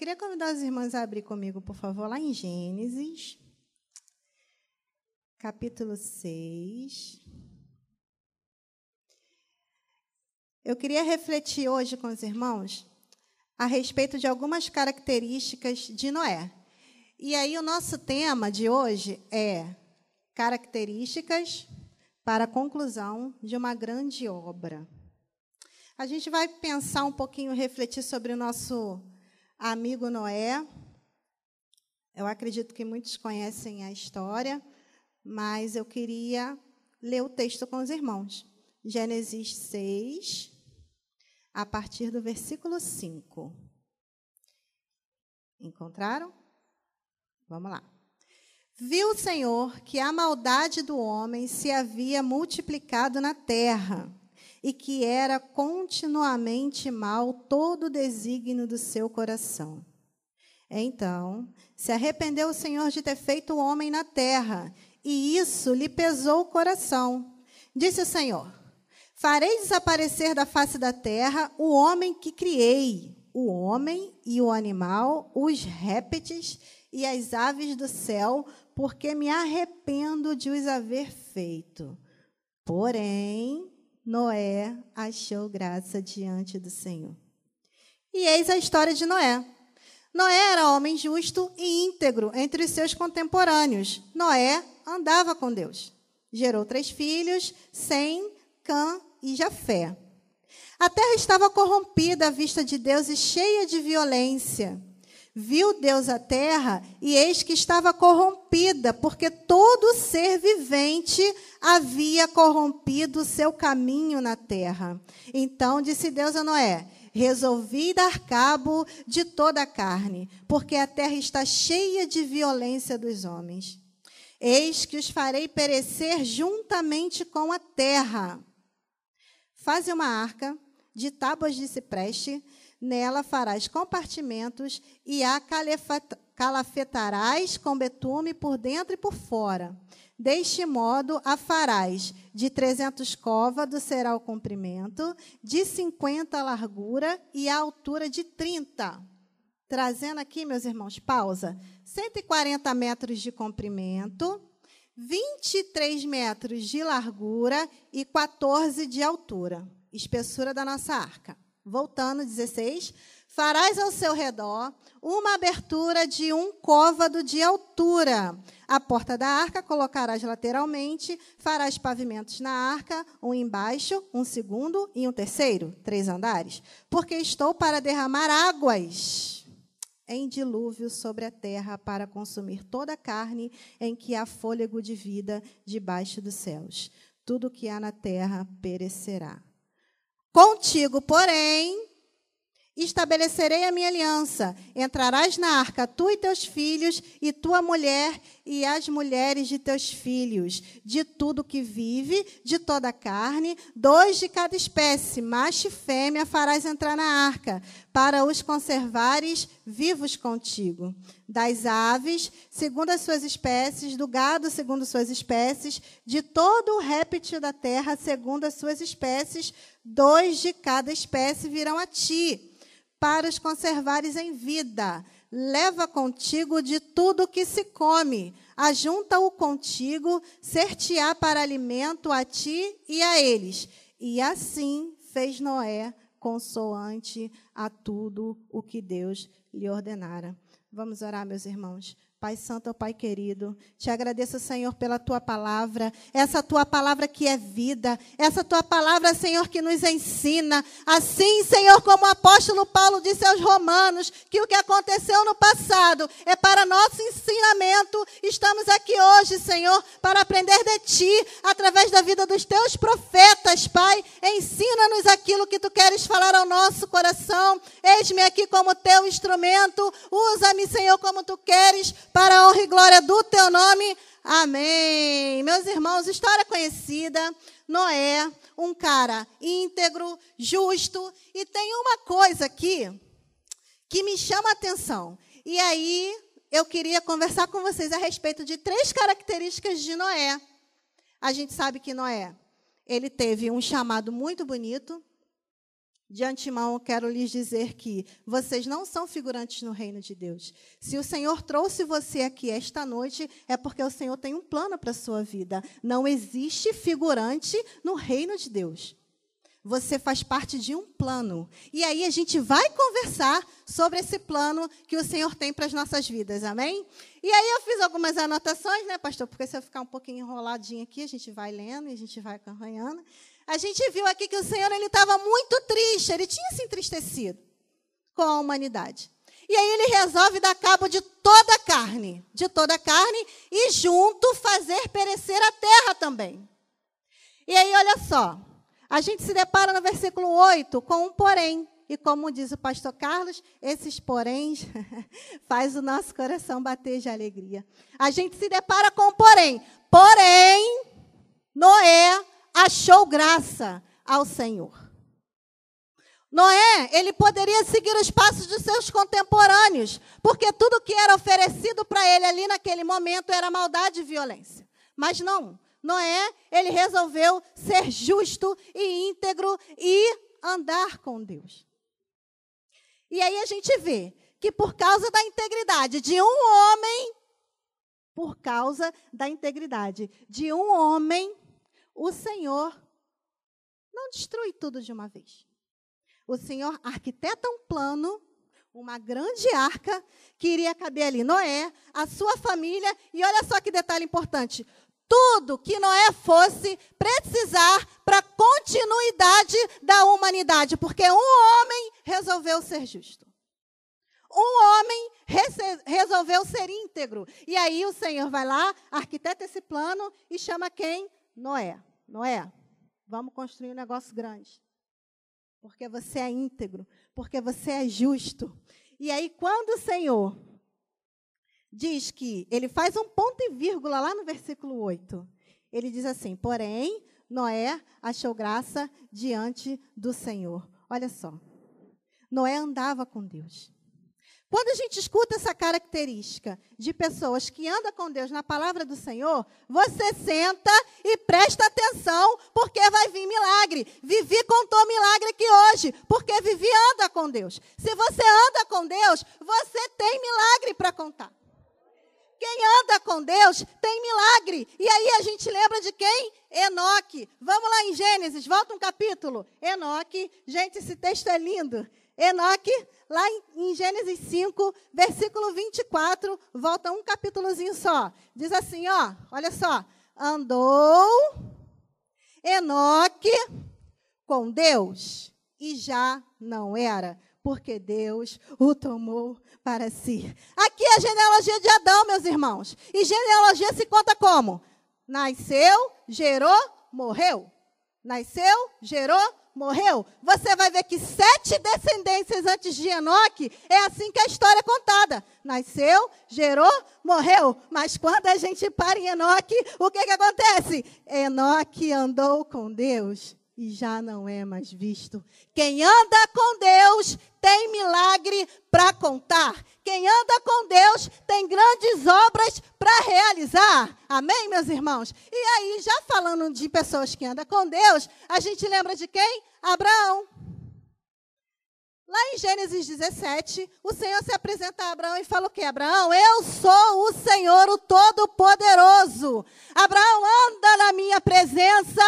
queria convidar as irmãs a abrir comigo, por favor, lá em Gênesis, capítulo 6. Eu queria refletir hoje com os irmãos a respeito de algumas características de Noé. E aí, o nosso tema de hoje é características para a conclusão de uma grande obra. A gente vai pensar um pouquinho, refletir sobre o nosso amigo Noé. Eu acredito que muitos conhecem a história, mas eu queria ler o texto com os irmãos. Gênesis 6, a partir do versículo 5. Encontraram? Vamos lá. Viu o Senhor que a maldade do homem se havia multiplicado na terra e que era continuamente mal todo o desígnio do seu coração. Então, se arrependeu o Senhor de ter feito o homem na terra, e isso lhe pesou o coração. Disse o Senhor: Farei desaparecer da face da terra o homem que criei, o homem e o animal, os répteis e as aves do céu, porque me arrependo de os haver feito. Porém, Noé achou graça diante do Senhor. E eis a história de Noé. Noé era homem justo e íntegro entre os seus contemporâneos. Noé andava com Deus. Gerou três filhos, Sem, Cã e Jafé. A terra estava corrompida à vista de Deus e cheia de violência. Viu Deus a terra e eis que estava corrompida, porque todo ser vivente havia corrompido o seu caminho na terra. Então disse Deus a Noé: Resolvi dar cabo de toda a carne, porque a terra está cheia de violência dos homens. Eis que os farei perecer juntamente com a terra. Faze uma arca de tábuas de cipreste Nela farás compartimentos e a calafetarás com betume por dentro e por fora. Deste modo a farás de 300 côvados será o comprimento, de 50 a largura e a altura de 30. Trazendo aqui, meus irmãos, pausa. 140 metros de comprimento, 23 metros de largura e 14 de altura. Espessura da nossa arca. Voltando, 16. Farás ao seu redor uma abertura de um côvado de altura. A porta da arca colocarás lateralmente, farás pavimentos na arca, um embaixo, um segundo e um terceiro, três andares. Porque estou para derramar águas em dilúvio sobre a terra para consumir toda a carne em que há fôlego de vida debaixo dos céus. Tudo que há na terra perecerá. Contigo, porém, estabelecerei a minha aliança. Entrarás na arca, tu e teus filhos, e tua mulher, e as mulheres de teus filhos, de tudo que vive, de toda a carne, dois de cada espécie, macho e fêmea, farás entrar na arca, para os conservares vivos contigo. Das aves, segundo as suas espécies, do gado, segundo suas espécies, de todo o réptil da terra, segundo as suas espécies, dois de cada espécie virão a ti, para os conservares em vida. Leva contigo de tudo que se come, ajunta-o contigo, ser-te-á para alimento a ti e a eles. E assim fez Noé, consoante a tudo o que Deus lhe ordenara. Vamos orar, meus irmãos. Pai Santo, Pai querido, te agradeço, Senhor, pela tua palavra, essa tua palavra que é vida, essa tua palavra, Senhor, que nos ensina. Assim, Senhor, como o apóstolo Paulo disse aos Romanos, que o que aconteceu no passado é para nosso ensinamento. Estamos aqui hoje, Senhor, para aprender de ti, através da vida dos teus profetas, Pai. Ensina-nos aquilo que tu queres falar ao nosso coração. Eis-me aqui como teu instrumento. Usa-me, Senhor, como tu queres para a honra e glória do teu nome. Amém. Meus irmãos, história conhecida. Noé, um cara íntegro, justo. E tem uma coisa aqui que me chama a atenção. E aí, eu queria conversar com vocês a respeito de três características de Noé. A gente sabe que Noé, ele teve um chamado muito bonito. De antemão, eu quero lhes dizer que vocês não são figurantes no reino de Deus. Se o Senhor trouxe você aqui esta noite, é porque o Senhor tem um plano para a sua vida. Não existe figurante no reino de Deus. Você faz parte de um plano. E aí a gente vai conversar sobre esse plano que o Senhor tem para as nossas vidas. Amém? E aí eu fiz algumas anotações, né, pastor? Porque se eu ficar um pouquinho enroladinho aqui, a gente vai lendo e a gente vai acompanhando a gente viu aqui que o Senhor ele estava muito triste, ele tinha se entristecido com a humanidade. E aí ele resolve dar cabo de toda a carne, de toda a carne, e junto fazer perecer a terra também. E aí, olha só, a gente se depara no versículo 8 com um porém. E como diz o pastor Carlos, esses poréns faz o nosso coração bater de alegria. A gente se depara com um porém. Porém, Noé achou graça ao Senhor. Noé, ele poderia seguir os passos dos seus contemporâneos, porque tudo que era oferecido para ele ali naquele momento era maldade e violência. Mas não, Noé, ele resolveu ser justo e íntegro e andar com Deus. E aí a gente vê que por causa da integridade de um homem, por causa da integridade de um homem, o Senhor não destrui tudo de uma vez. O Senhor arquiteta um plano, uma grande arca que iria caber ali Noé, a sua família, e olha só que detalhe importante: tudo que Noé fosse precisar para a continuidade da humanidade, porque um homem resolveu ser justo. Um homem resolveu ser íntegro. E aí o Senhor vai lá, arquiteta esse plano e chama quem? Noé. Noé, vamos construir um negócio grande. Porque você é íntegro, porque você é justo. E aí, quando o Senhor diz que ele faz um ponto e vírgula lá no versículo 8, ele diz assim: Porém, Noé achou graça diante do Senhor. Olha só. Noé andava com Deus. Quando a gente escuta essa característica de pessoas que andam com Deus na palavra do Senhor, você senta e presta atenção, porque vai vir milagre. Vivi contou milagre aqui hoje, porque Vivi anda com Deus. Se você anda com Deus, você tem milagre para contar. Com Deus tem milagre. E aí a gente lembra de quem? Enoque. Vamos lá em Gênesis, volta um capítulo. Enoque, gente, esse texto é lindo. Enoque, lá em, Gênesis 5, versículo 24, volta um capítulozinho só. Diz assim, ó, olha só. Andou Enoque com Deus e já não era, porque Deus o tomou para si. Aqui é a genealogia de Adão, meus irmãos. E genealogia se conta como? Nasceu, gerou, morreu. Nasceu, gerou, morreu, você vai ver que sete descendências antes de Enoque é assim que a história é contada. Nasceu, gerou, morreu. Mas quando a gente para em Enoque, o que, que acontece? Enoque andou com Deus e já não é mais visto. Quem anda com Deus tem milagre para contar. Quem anda com Deus tem grandes obras para realizar. Amém, meus irmãos? E aí, já falando de pessoas que andam com Deus, a gente lembra de quem? Abraão. Lá em Gênesis 17, o Senhor se apresenta a Abraão e fala o quê? Abraão, eu sou o Senhor, o Todo-Poderoso. Abraão, anda na minha presença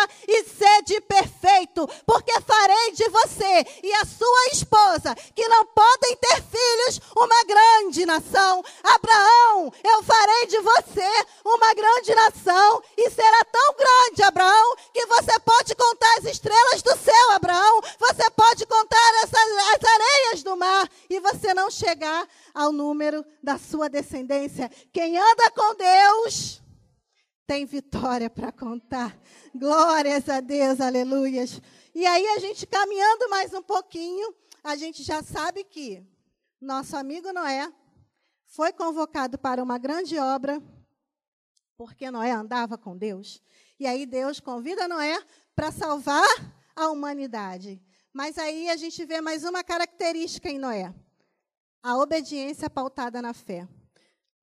você e a sua esposa, que não podem ter filhos, uma grande nação. Abraão, eu farei de você uma grande nação e será tão grande, Abraão, que você pode contar as estrelas do céu, Abraão. Você pode contar essas, essas areias do mar e você não chegar ao número da sua descendência. Quem anda com Deus tem vitória para contar. Glórias a Deus, aleluias. E aí a gente caminhando mais um pouquinho, a gente já sabe que nosso amigo Noé foi convocado para uma grande obra, porque Noé andava com Deus. E aí Deus convida Noé para salvar a humanidade. Mas aí a gente vê mais uma característica em Noé: a obediência pautada na fé.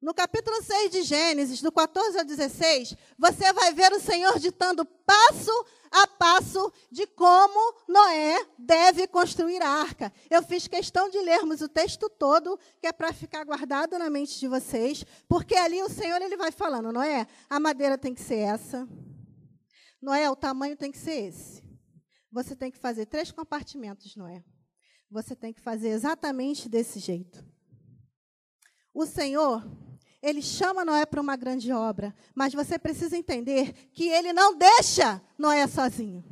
No capítulo 6 de Gênesis, do 14 ao 16, você vai ver o Senhor ditando passo a passo de como Noé deve construir a arca. Eu fiz questão de lermos o texto todo, que é para ficar guardado na mente de vocês, porque ali o Senhor ele vai falando, Noé, a madeira tem que ser essa. Noé, o tamanho tem que ser esse. Você tem que fazer três compartimentos, Noé. Você tem que fazer exatamente desse jeito. O Senhor ele chama Noé para uma grande obra, mas você precisa entender que ele não deixa Noé sozinho.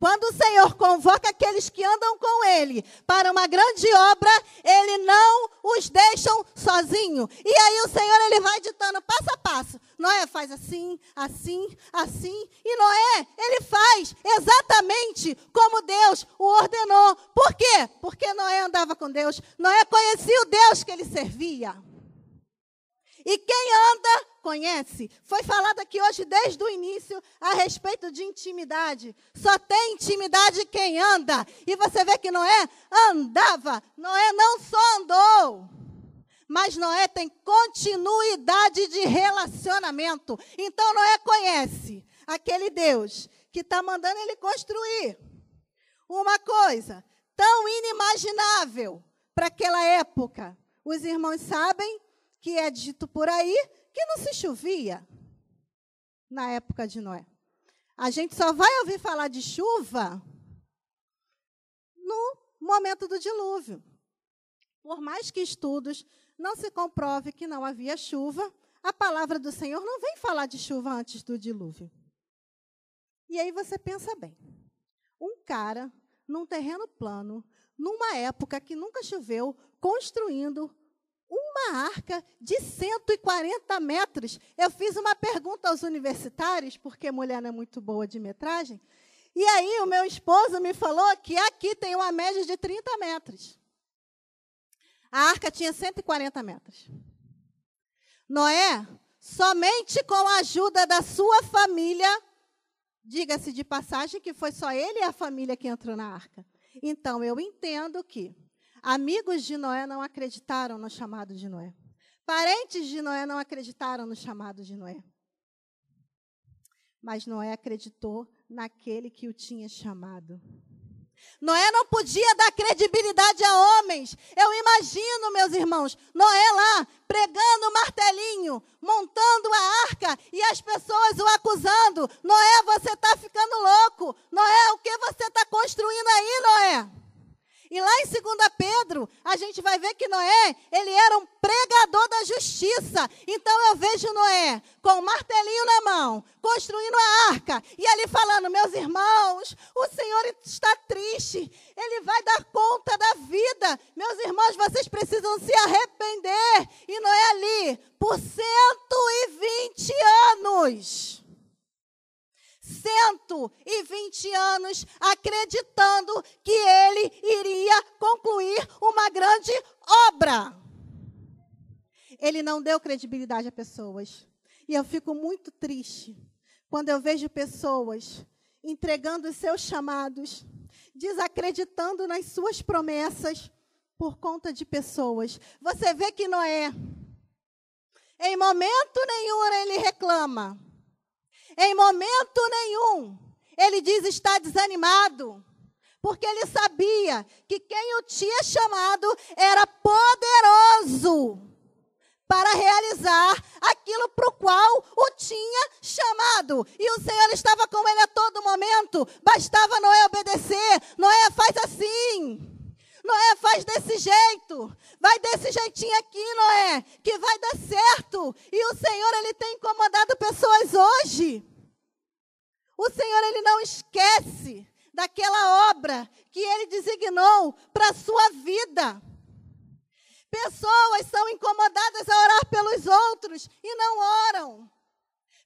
Quando o Senhor convoca aqueles que andam com Ele para uma grande obra, Ele não os deixa sozinho. E aí o Senhor ele vai ditando passo a passo. Noé faz assim, assim, assim. E Noé, ele faz exatamente como Deus o ordenou. Por quê? Porque Noé andava com Deus. Noé conhecia o Deus que ele servia. E quem anda, conhece. Foi falado aqui hoje, desde o início, a respeito de intimidade. Só tem intimidade quem anda. E você vê que Noé andava. Noé não só andou, mas Noé tem continuidade de relacionamento. Então Noé conhece aquele Deus que está mandando ele construir uma coisa tão inimaginável para aquela época. Os irmãos sabem que é dito por aí que não se chovia na época de Noé. A gente só vai ouvir falar de chuva no momento do dilúvio. Por mais que estudos não se comprove que não havia chuva, a palavra do Senhor não vem falar de chuva antes do dilúvio. E aí você pensa bem. Um cara num terreno plano, numa época que nunca choveu, construindo uma arca de 140 metros. Eu fiz uma pergunta aos universitários, porque mulher não é muito boa de metragem. E aí o meu esposo me falou que aqui tem uma média de 30 metros. A arca tinha 140 metros. Noé, somente com a ajuda da sua família, diga-se de passagem que foi só ele e a família que entrou na arca. Então eu entendo que Amigos de Noé não acreditaram no chamado de Noé. Parentes de Noé não acreditaram no chamado de Noé. Mas Noé acreditou naquele que o tinha chamado. Noé não podia dar credibilidade a homens. Eu imagino, meus irmãos, Noé lá pregando o martelinho, montando a arca e as pessoas o acusando. Noé, você está ficando louco. Noé, o que você está construindo aí, Noé? E lá em 2 Pedro, a gente vai ver que Noé, ele era um pregador da justiça. Então eu vejo Noé com um martelinho na mão, construindo a arca, e ali falando: Meus irmãos, o Senhor está triste, ele vai dar conta da vida. Meus irmãos, vocês precisam se arrepender. E Noé ali, por 120 anos 120 anos que ele iria concluir uma grande obra. Ele não deu credibilidade a pessoas. E eu fico muito triste quando eu vejo pessoas entregando os seus chamados, desacreditando nas suas promessas por conta de pessoas. Você vê que Noé, em momento nenhum, ele reclama. Em momento nenhum ele diz estar desanimado, porque ele sabia que quem o tinha chamado era poderoso para realizar aquilo para o qual o tinha chamado. E o Senhor estava com ele a todo momento. Bastava Noé obedecer. Noé faz assim. Noé faz desse jeito. Vai desse jeitinho aqui, Noé, que vai dar certo. E o Senhor ele tem incomodado pessoas hoje o Senhor ele não esquece daquela obra que ele designou para a sua vida. Pessoas são incomodadas a orar pelos outros e não oram.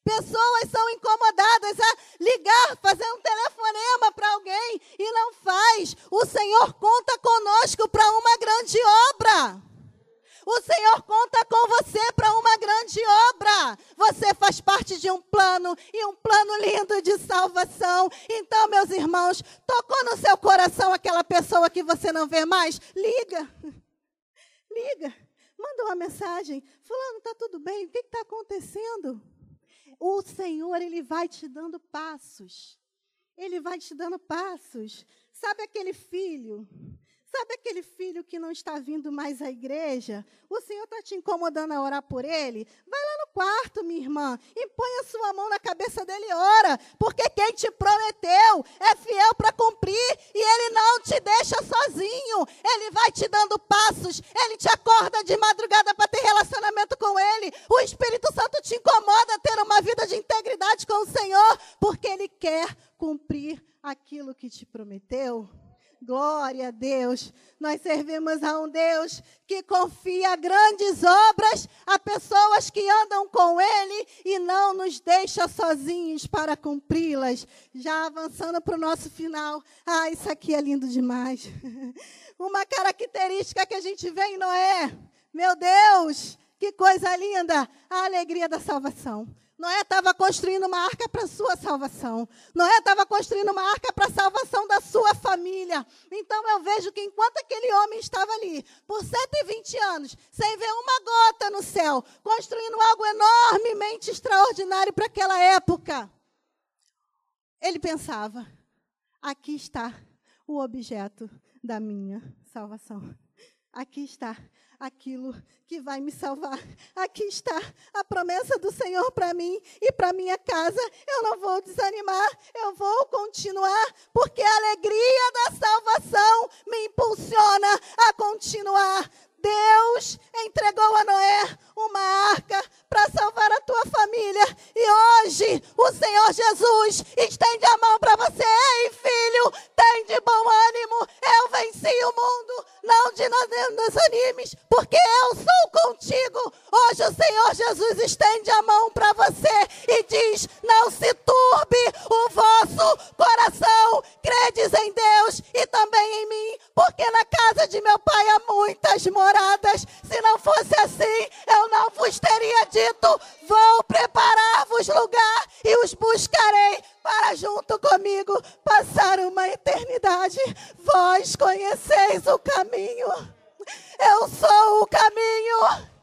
Pessoas são incomodadas a ligar, fazer um telefonema para alguém e não faz. O Senhor conta conosco para uma grande obra. O Senhor conta com você para uma grande obra. Você faz parte de um plano e um plano lindo de salvação. Então, meus irmãos, tocou no seu coração aquela pessoa que você não vê mais? Liga. Liga. Manda uma mensagem: Fulano, está tudo bem? O que está acontecendo? O Senhor, Ele vai te dando passos. Ele vai te dando passos. Sabe aquele filho Sabe aquele filho que não está vindo mais à igreja? O Senhor está te incomodando a orar por ele? Vai lá no quarto, minha irmã, e põe a sua mão na cabeça dele e ora, porque quem te prometeu é fiel para cumprir e ele não te deixa sozinho. Ele vai te dando passos, ele te acorda de madrugada para ter relacionamento com ele. O Espírito Santo te incomoda a ter uma vida de integridade com o Senhor, porque ele quer cumprir aquilo que te prometeu. Glória a Deus. Nós servimos a um Deus que confia grandes obras a pessoas que andam com Ele e não nos deixa sozinhos para cumpri-las. Já avançando para o nosso final. Ah, isso aqui é lindo demais. Uma característica que a gente vê em Noé. Meu Deus, que coisa linda! A alegria da salvação. Noé estava construindo uma arca para a sua salvação. Noé estava construindo uma arca para a salvação da sua família. Então eu vejo que enquanto aquele homem estava ali, por 120 anos, sem ver uma gota no céu, construindo algo enormemente extraordinário para aquela época, ele pensava: aqui está o objeto da minha salvação. Aqui está aquilo que vai me salvar. Aqui está a promessa do Senhor para mim e para minha casa. Eu não vou desanimar, eu vou continuar, porque a alegria da salvação me impulsiona a continuar. Deus entregou a Noé uma arca para salvar a tua família. E hoje o Senhor Jesus estende a mão para você. Ei, filho, tem de bom ânimo. Eu venci o mundo. Não te desanimes, porque eu sou contigo. Hoje o Senhor Jesus estende a mão para você e diz: Não se turbe o vosso coração. Credes em Deus e também em mim, porque na casa de meu pai há muitas moradas. Se não fosse assim, eu não vos teria dito: Vou preparar-vos lugar e os buscarei para junto comigo passar uma eternidade. Vós conheceis o caminho. Eu sou o caminho.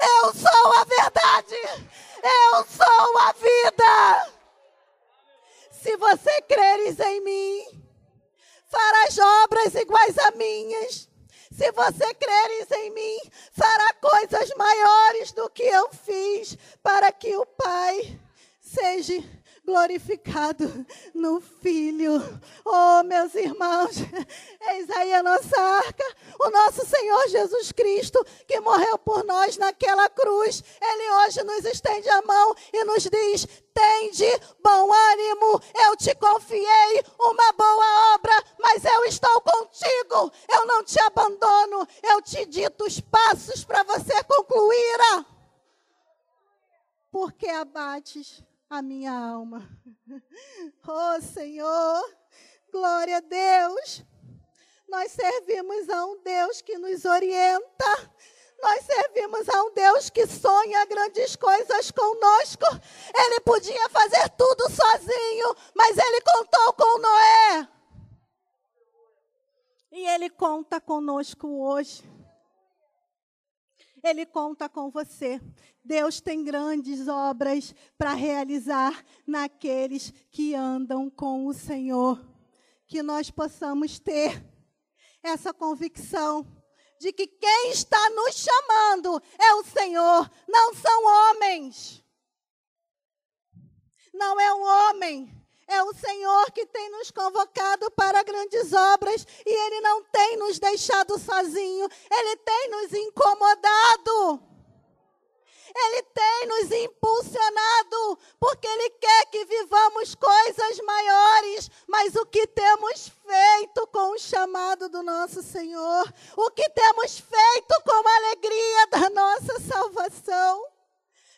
Eu sou a verdade. Eu sou a vida. Se você creres em mim, farás obras iguais a minhas. Se você creres em mim, fará coisas maiores do que eu fiz, para que o Pai seja glorificado no Filho. Oh, meus irmãos, eis aí a nossa arca, o nosso Senhor Jesus Cristo, que morreu por nós naquela cruz. Ele hoje nos estende a mão e nos diz: Tende bom ânimo, eu te confiei uma boa obra, mas eu estou contigo, eu não te abandono, eu te dito os passos para você concluir. Porque abates a minha alma. Oh Senhor, glória a Deus. Nós servimos a um Deus que nos orienta. Nós servimos a um Deus que sonha grandes coisas conosco. Ele podia fazer tudo sozinho, mas ele contou com Noé. E ele conta conosco hoje. Ele conta com você. Deus tem grandes obras para realizar naqueles que andam com o Senhor. Que nós possamos ter essa convicção de que quem está nos chamando é o Senhor, não são homens. Não é um homem, é o Senhor que tem nos convocado para grandes obras e Ele não tem nos deixado sozinho, Ele tem nos incomodado. Ele tem nos impulsionado, porque Ele quer que vivamos coisas maiores. Mas o que temos feito com o chamado do nosso Senhor? O que temos feito com a alegria da nossa salvação?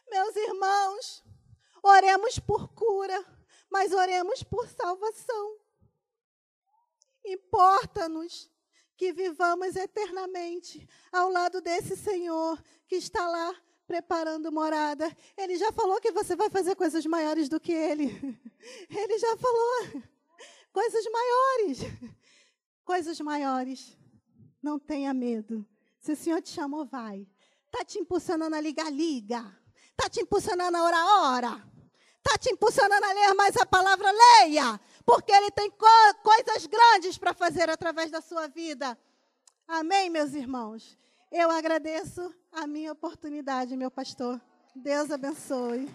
Meus irmãos, oremos por cura mas oremos por salvação. Importa-nos que vivamos eternamente ao lado desse Senhor que está lá preparando morada. Ele já falou que você vai fazer coisas maiores do que ele. Ele já falou coisas maiores. Coisas maiores. Não tenha medo. Se o Senhor te chamou, vai. Está te impulsionando a ligar, liga. Está te impulsionando a orar, ora. Está te impulsionando a ler mais a palavra, leia. Porque Ele tem co coisas grandes para fazer através da sua vida. Amém, meus irmãos? Eu agradeço a minha oportunidade, meu pastor. Deus abençoe.